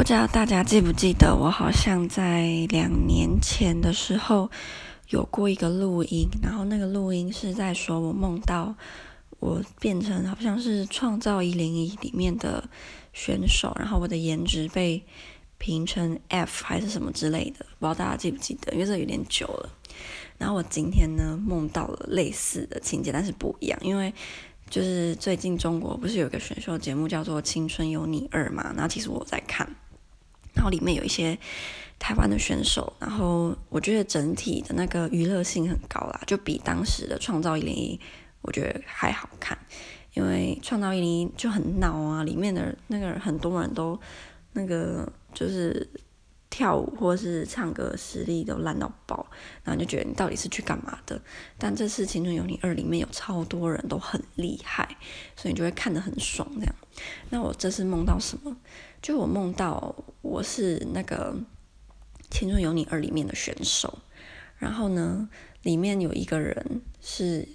不知道大家记不记得，我好像在两年前的时候有过一个录音，然后那个录音是在说我梦到我变成好像是创造一零一里面的选手，然后我的颜值被评成 F 还是什么之类的，不知道大家记不记得，因为这有点久了。然后我今天呢梦到了类似的情节，但是不一样，因为。就是最近中国不是有个选秀节目叫做《青春有你二》嘛？然后其实我在看，然后里面有一些台湾的选手，然后我觉得整体的那个娱乐性很高啦，就比当时的《创造一零一》我觉得还好看，因为《创造一零一》就很闹啊，里面的那个很多人都那个就是。跳舞或是唱歌实力都烂到爆，然后就觉得你到底是去干嘛的？但这次《青春有你二》里面有超多人都很厉害，所以你就会看得很爽。这样，那我这次梦到什么？就我梦到我是那个《青春有你二》里面的选手，然后呢，里面有一个人是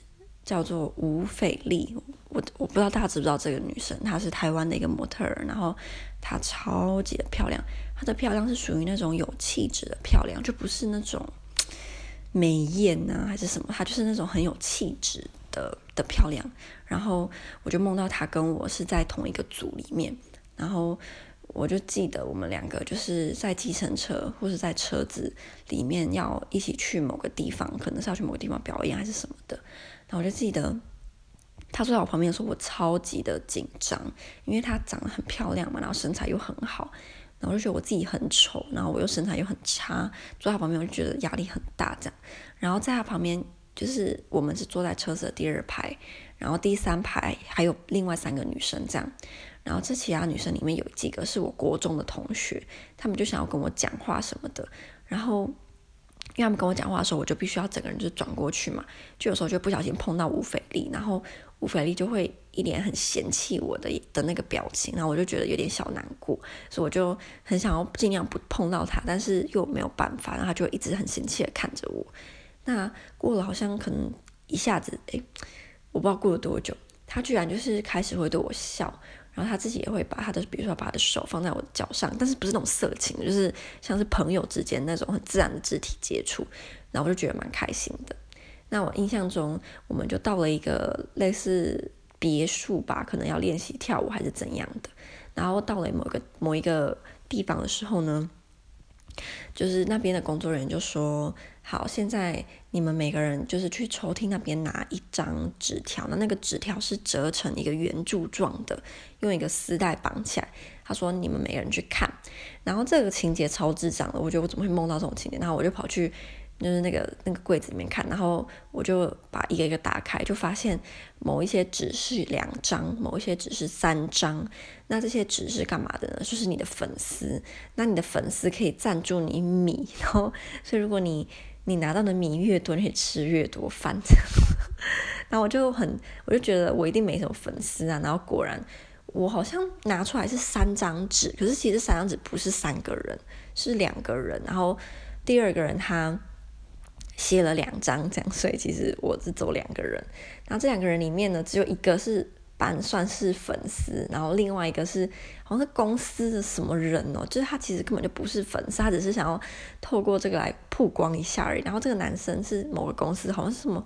叫做吴斐丽，我我不知道大家知不知道这个女生，她是台湾的一个模特儿，然后她超级的漂亮。她的漂亮是属于那种有气质的漂亮，就不是那种美艳啊，还是什么，她就是那种很有气质的的漂亮。然后我就梦到她跟我是在同一个组里面，然后我就记得我们两个就是在计程车或是在车子里面要一起去某个地方，可能是要去某个地方表演还是什么的。然后我就记得她坐在我旁边的时候，我超级的紧张，因为她长得很漂亮嘛，然后身材又很好。然后我就觉得我自己很丑，然后我又身材又很差，坐在他旁边我就觉得压力很大，这样。然后在他旁边，就是我们是坐在车子的第二排，然后第三排还有另外三个女生这样。然后这其他女生里面有几个是我国中的同学，他们就想要跟我讲话什么的，然后。因为他们跟我讲话的时候，我就必须要整个人就转过去嘛，就有时候就不小心碰到吴斐丽，然后吴斐丽就会一脸很嫌弃我的的那个表情，然后我就觉得有点小难过，所以我就很想要尽量不碰到他，但是又没有办法，然后他就一直很嫌弃的看着我。那过了好像可能一下子，诶，我不知道过了多久，他居然就是开始会对我笑。然后他自己也会把他的，比如说把他的手放在我的脚上，但是不是那种色情，就是像是朋友之间那种很自然的肢体接触，然后我就觉得蛮开心的。那我印象中，我们就到了一个类似别墅吧，可能要练习跳舞还是怎样的。然后到了某个某一个地方的时候呢，就是那边的工作人员就说。好，现在你们每个人就是去抽屉那边拿一张纸条，那那个纸条是折成一个圆柱状的，用一个丝带绑起来。他说你们每个人去看，然后这个情节超智障的，我觉得我怎么会梦到这种情节？然后我就跑去就是那个那个柜子里面看，然后我就把一个一个打开，就发现某一些纸是两张，某一些纸是三张。那这些纸是干嘛的呢？就是你的粉丝，那你的粉丝可以赞助你米，然后所以如果你你拿到的米越多，你可以吃越多饭。然后我就很，我就觉得我一定没什么粉丝啊。然后果然，我好像拿出来是三张纸，可是其实三张纸不是三个人，是两个人。然后第二个人他写了两张，这样，所以其实我是走两个人。然后这两个人里面呢，只有一个是。班算是粉丝，然后另外一个是好像是公司的什么人哦，就是他其实根本就不是粉丝，他只是想要透过这个来曝光一下而已。然后这个男生是某个公司，好像是什么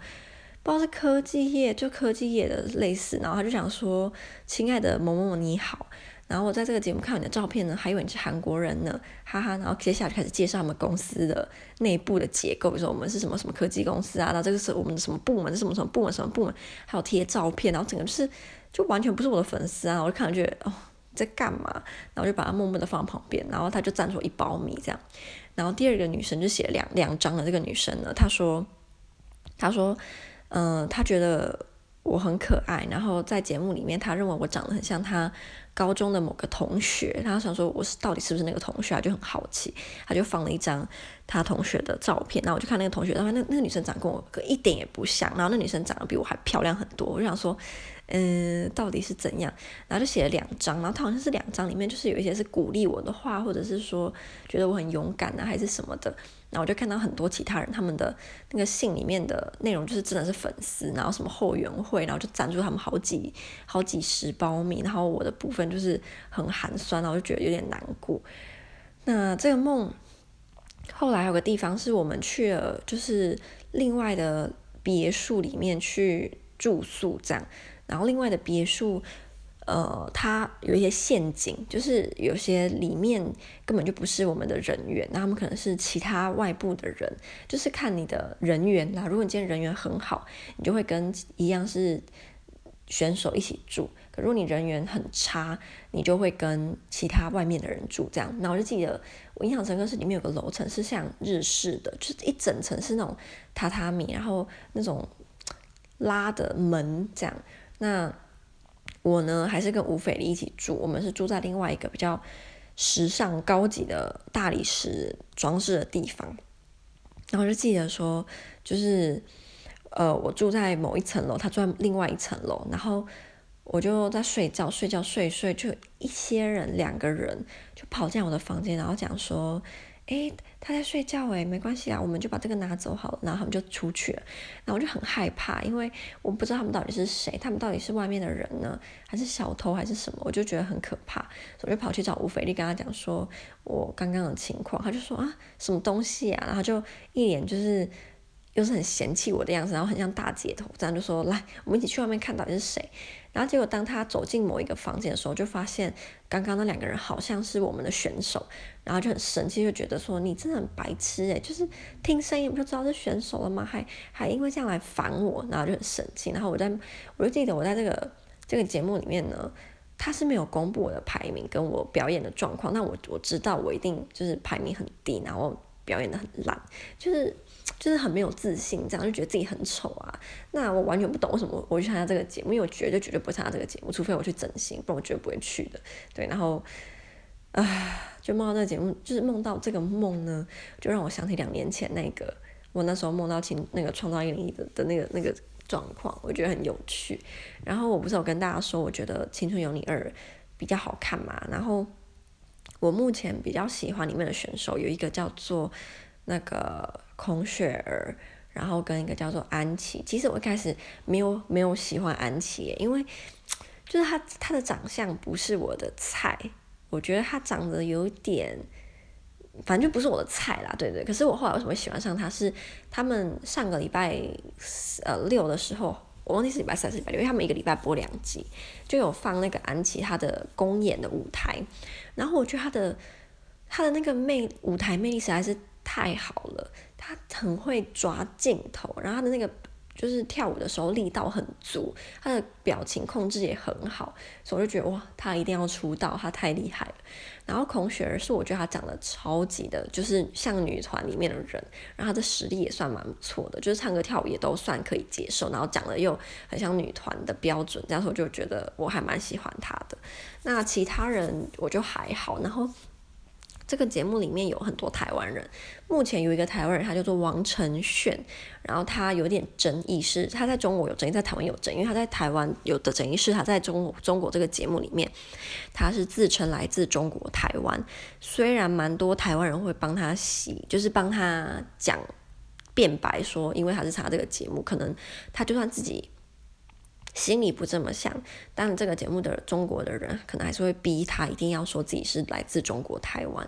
不知道是科技业，就科技业的类似。然后他就想说：“亲爱的某某某你好。”然后我在这个节目看到你的照片呢，还以为你是韩国人呢，哈哈。然后接下来开始介绍他们公司的内部的结构，比如说我们是什么什么科技公司啊，然后这个是我们的什么部门，是什么什么部门，什么部门，还有贴照片，然后整个就是。就完全不是我的粉丝啊！我就看了觉得哦，在干嘛？然后就把它默默的放旁边，然后他就赞助一包米这样。然后第二个女生就写了两两张的这个女生呢，她说，她说，嗯、她觉得我很可爱，然后在节目里面，他认为我长得很像他高中的某个同学，她想说我是到底是不是那个同学啊？就很好奇，他就放了一张他同学的照片，然后我就看那个同学，然后那那个女生长跟我可一点也不像，然后那女生长得比我还漂亮很多，我就想说。嗯，到底是怎样？然后就写了两张，然后他好像是两张里面就是有一些是鼓励我的话，或者是说觉得我很勇敢啊，还是什么的。然后我就看到很多其他人他们的那个信里面的内容就是真的是粉丝，然后什么后援会，然后就赞助他们好几好几十包米，然后我的部分就是很寒酸，然后就觉得有点难过。那这个梦。后来有个地方是我们去了，就是另外的别墅里面去住宿这样。然后另外的别墅，呃，它有一些陷阱，就是有些里面根本就不是我们的人员，那他们可能是其他外部的人，就是看你的人缘啦。如果你今天人缘很好，你就会跟一样是选手一起住。可如果你人缘很差，你就会跟其他外面的人住这样。那我就记得。我印象深刻是里面有个楼层是像日式的，就是一整层是那种榻榻米，然后那种拉的门这样。那我呢还是跟吴斐丽一起住，我们是住在另外一个比较时尚高级的大理石装饰的地方。然后就记得说，就是呃，我住在某一层楼，他住在另外一层楼，然后。我就在睡觉，睡觉睡睡，就一些人，两个人就跑进我的房间，然后讲说：“诶，他在睡觉，诶，没关系啊，我们就把这个拿走好了。”然后他们就出去了，然后我就很害怕，因为我不知道他们到底是谁，他们到底是外面的人呢，还是小偷，还是什么？我就觉得很可怕，我就跑去找吴斐丽，跟他讲说我刚刚的情况。他就说：“啊，什么东西啊？”然后就一脸就是。又是很嫌弃我的样子，然后很像大姐头，这样就说：“来，我们一起去外面看到底是谁。”然后结果当他走进某一个房间的时候，就发现刚刚那两个人好像是我们的选手，然后就很生气，就觉得说：“你真的很白痴诶，就是听声音不就知道是选手了吗？还还因为这样来烦我，然后就很生气。”然后我在我就记得我在这个这个节目里面呢，他是没有公布我的排名跟我表演的状况，那我我知道我一定就是排名很低，然后表演的很烂，就是。就是很没有自信，这样就觉得自己很丑啊。那我完全不懂为什么我去参加这个节目，因为我绝对绝对不会参加这个节目，除非我去整形，不然我绝对不会去的。对，然后，啊，就梦到这个节目，就是梦到这个梦呢，就让我想起两年前那个我那时候梦到青那个创造一零一的的那个那个状况，我觉得很有趣。然后我不是有跟大家说，我觉得《青春有你二》比较好看嘛。然后我目前比较喜欢里面的选手有一个叫做那个。孔雪儿，然后跟一个叫做安琪。其实我一开始没有没有喜欢安琪，因为就是她她的长相不是我的菜，我觉得她长得有点，反正就不是我的菜啦，对对。可是我后来为什么喜欢上她？是他们上个礼拜呃六的时候，我忘记是礼拜三是礼拜六，因为他每一个礼拜播两集，就有放那个安琪她的公演的舞台，然后我觉得她的她的那个魅舞台魅力实在是太好了。他很会抓镜头，然后他的那个就是跳舞的时候力道很足，他的表情控制也很好，所以我就觉得哇，他一定要出道，他太厉害了。然后孔雪儿是我觉得他长得超级的，就是像女团里面的人，然后他的实力也算蛮不错的，就是唱歌跳舞也都算可以接受，然后长得又很像女团的标准，这样说就觉得我还蛮喜欢他的。那其他人我就还好，然后。这个节目里面有很多台湾人，目前有一个台湾人，他叫做王承炫，然后他有点争议，是他在中国有争议，在台湾有争议，因为他在台湾有的争议是他在中国中国这个节目里面，他是自称来自中国台湾，虽然蛮多台湾人会帮他洗，就是帮他讲辩白说，因为他是参加这个节目，可能他就算自己。心里不这么想，但这个节目的中国的人可能还是会逼他一定要说自己是来自中国台湾。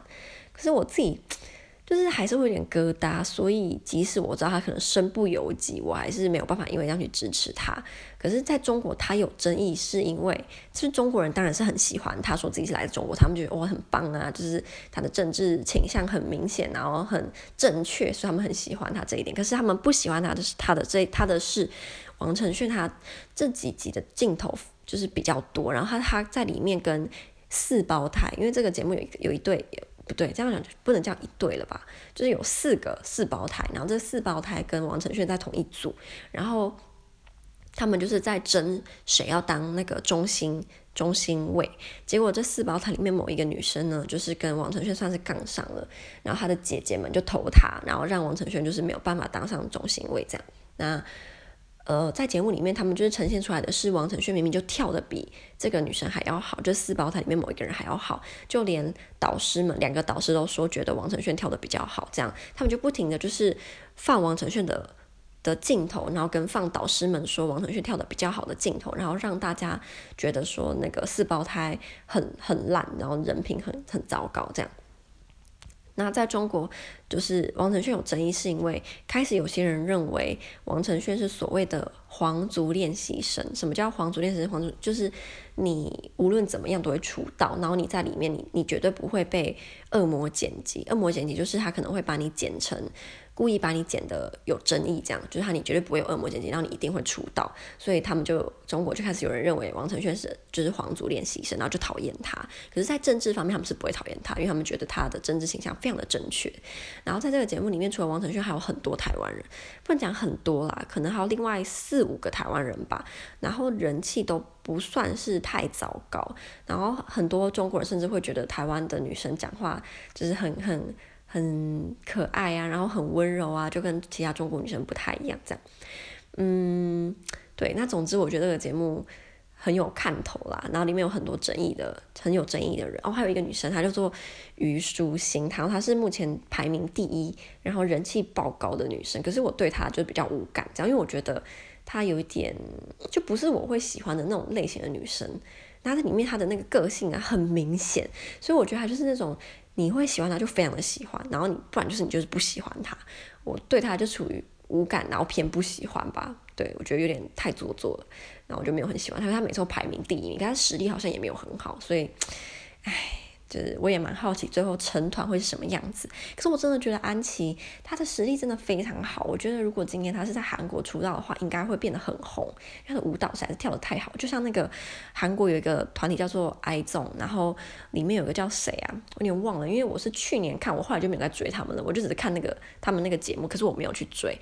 可是我自己就是还是会有点疙瘩，所以即使我知道他可能身不由己，我还是没有办法因为这样去支持他。可是在中国他有争议，是因为其实中国人当然是很喜欢他说自己是来自中国，他们觉得我很棒啊，就是他的政治倾向很明显，然后很正确，所以他们很喜欢他这一点。可是他们不喜欢他的是他的这他的是。王承炫他这几集的镜头就是比较多，然后他他在里面跟四胞胎，因为这个节目有一有一对，不对，这样讲不能叫一对了吧？就是有四个四胞胎，然后这四胞胎跟王承炫在同一组，然后他们就是在争谁要当那个中心中心位，结果这四胞胎里面某一个女生呢，就是跟王承炫算是杠上了，然后他的姐姐们就投他，然后让王承炫就是没有办法当上中心位这样，那。呃，在节目里面，他们就是呈现出来的是王承炫明明就跳的比这个女生还要好，就四胞胎里面某一个人还要好，就连导师们两个导师都说觉得王承炫跳的比较好，这样他们就不停的就是放王承炫的的镜头，然后跟放导师们说王承炫跳的比较好的镜头，然后让大家觉得说那个四胞胎很很烂，然后人品很很糟糕这样。那在中国，就是王承轩有争议，是因为开始有些人认为王承轩是所谓的皇族练习生。什么叫皇族练习生？皇族就是你无论怎么样都会出道，然后你在里面，你你绝对不会被恶魔剪辑。恶魔剪辑就是他可能会把你剪成。故意把你剪得有争议，这样就是他，你绝对不会有恶魔剪辑，然后你一定会出道，所以他们就中国就开始有人认为王承轩是就是皇族练习生，然后就讨厌他。可是，在政治方面，他们是不会讨厌他，因为他们觉得他的政治形象非常的正确。然后在这个节目里面，除了王承轩，还有很多台湾人，不能讲很多啦，可能还有另外四五个台湾人吧。然后人气都不算是太糟糕，然后很多中国人甚至会觉得台湾的女生讲话就是很很。很可爱啊，然后很温柔啊，就跟其他中国女生不太一样，这样。嗯，对，那总之我觉得这个节目很有看头啦，然后里面有很多争议的，很有争议的人。哦，还有一个女生，她叫做虞书欣，然后她是目前排名第一，然后人气爆高的女生。可是我对她就比较无感，这样，因为我觉得她有一点就不是我会喜欢的那种类型的女生。那在里面她的那个个性啊很明显，所以我觉得她就是那种。你会喜欢他，就非常的喜欢，然后你不然就是你就是不喜欢他。我对他就处于无感，然后偏不喜欢吧。对，我觉得有点太做作了，然后我就没有很喜欢他。他每次都排名第一名，但他实力好像也没有很好，所以，唉。就是我也蛮好奇最后成团会是什么样子，可是我真的觉得安琪她的实力真的非常好。我觉得如果今天她是在韩国出道的话，应该会变得很红。她的舞蹈实在是跳得太好，就像那个韩国有一个团体叫做 IZ*ONE，然后里面有个叫谁啊，我有点忘了，因为我是去年看，我后来就没有再追他们了，我就只是看那个他们那个节目，可是我没有去追。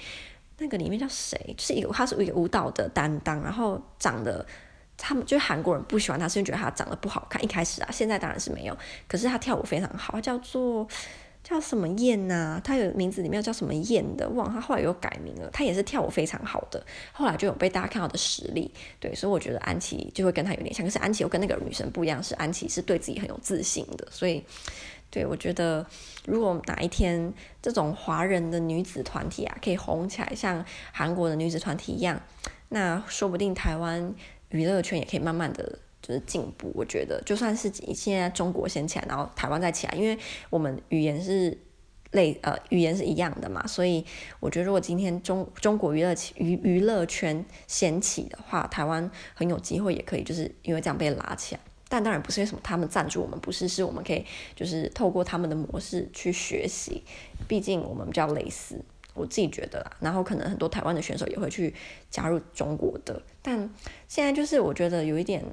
那个里面叫谁？就是一个他是一个舞蹈的担当，然后长得。他们就是韩国人不喜欢他，是因为觉得他长得不好看。一开始啊，现在当然是没有。可是他跳舞非常好，他叫做叫什么燕呐、啊？他有名字里面叫什么燕的？忘了，他后来又改名了。他也是跳舞非常好的，后来就有被大家看到的实力。对，所以我觉得安琪就会跟他有点像。可是安琪又跟那个女生不一样，是安琪是对自己很有自信的。所以，对，我觉得如果哪一天这种华人的女子团体啊可以红起来，像韩国的女子团体一样，那说不定台湾。娱乐圈也可以慢慢的就是进步，我觉得就算是现在中国先起来，然后台湾再起来，因为我们语言是类呃语言是一样的嘛，所以我觉得如果今天中中国娱乐娱娱乐圈掀起的话，台湾很有机会也可以就是因为这样被拉起来。但当然不是为什么他们赞助我们，不是，是我们可以就是透过他们的模式去学习，毕竟我们比较类似。我自己觉得啦，然后可能很多台湾的选手也会去加入中国的，但现在就是我觉得有一点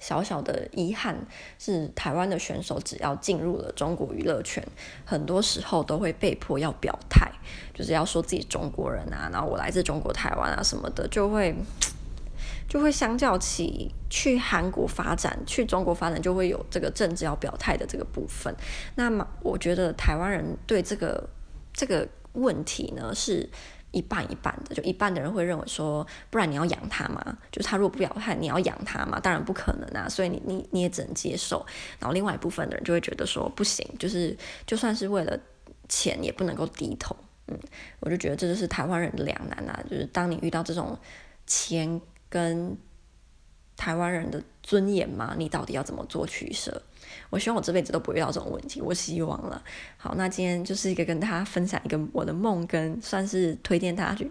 小小的遗憾，是台湾的选手只要进入了中国娱乐圈，很多时候都会被迫要表态，就是要说自己中国人啊，然后我来自中国台湾啊什么的，就会就会相较起去韩国发展，去中国发展就会有这个政治要表态的这个部分。那么我觉得台湾人对这个这个。问题呢是一半一半的，就一半的人会认为说，不然你要养他吗？就是他如果不表态，你要养他吗？当然不可能啊，所以你你你也只能接受。然后另外一部分的人就会觉得说，不行，就是就算是为了钱也不能够低头。嗯，我就觉得这就是台湾人的两难啊，就是当你遇到这种钱跟台湾人的尊严吗，你到底要怎么做取舍？我希望我这辈子都不会遇到这种问题，我希望了。好，那今天就是一个跟大家分享一个我的梦，跟算是推荐大家去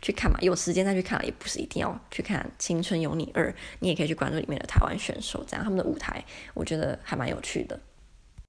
去看嘛，有时间再去看，也不是一定要去看《青春有你二》，你也可以去关注里面的台湾选手，这样他们的舞台我觉得还蛮有趣的。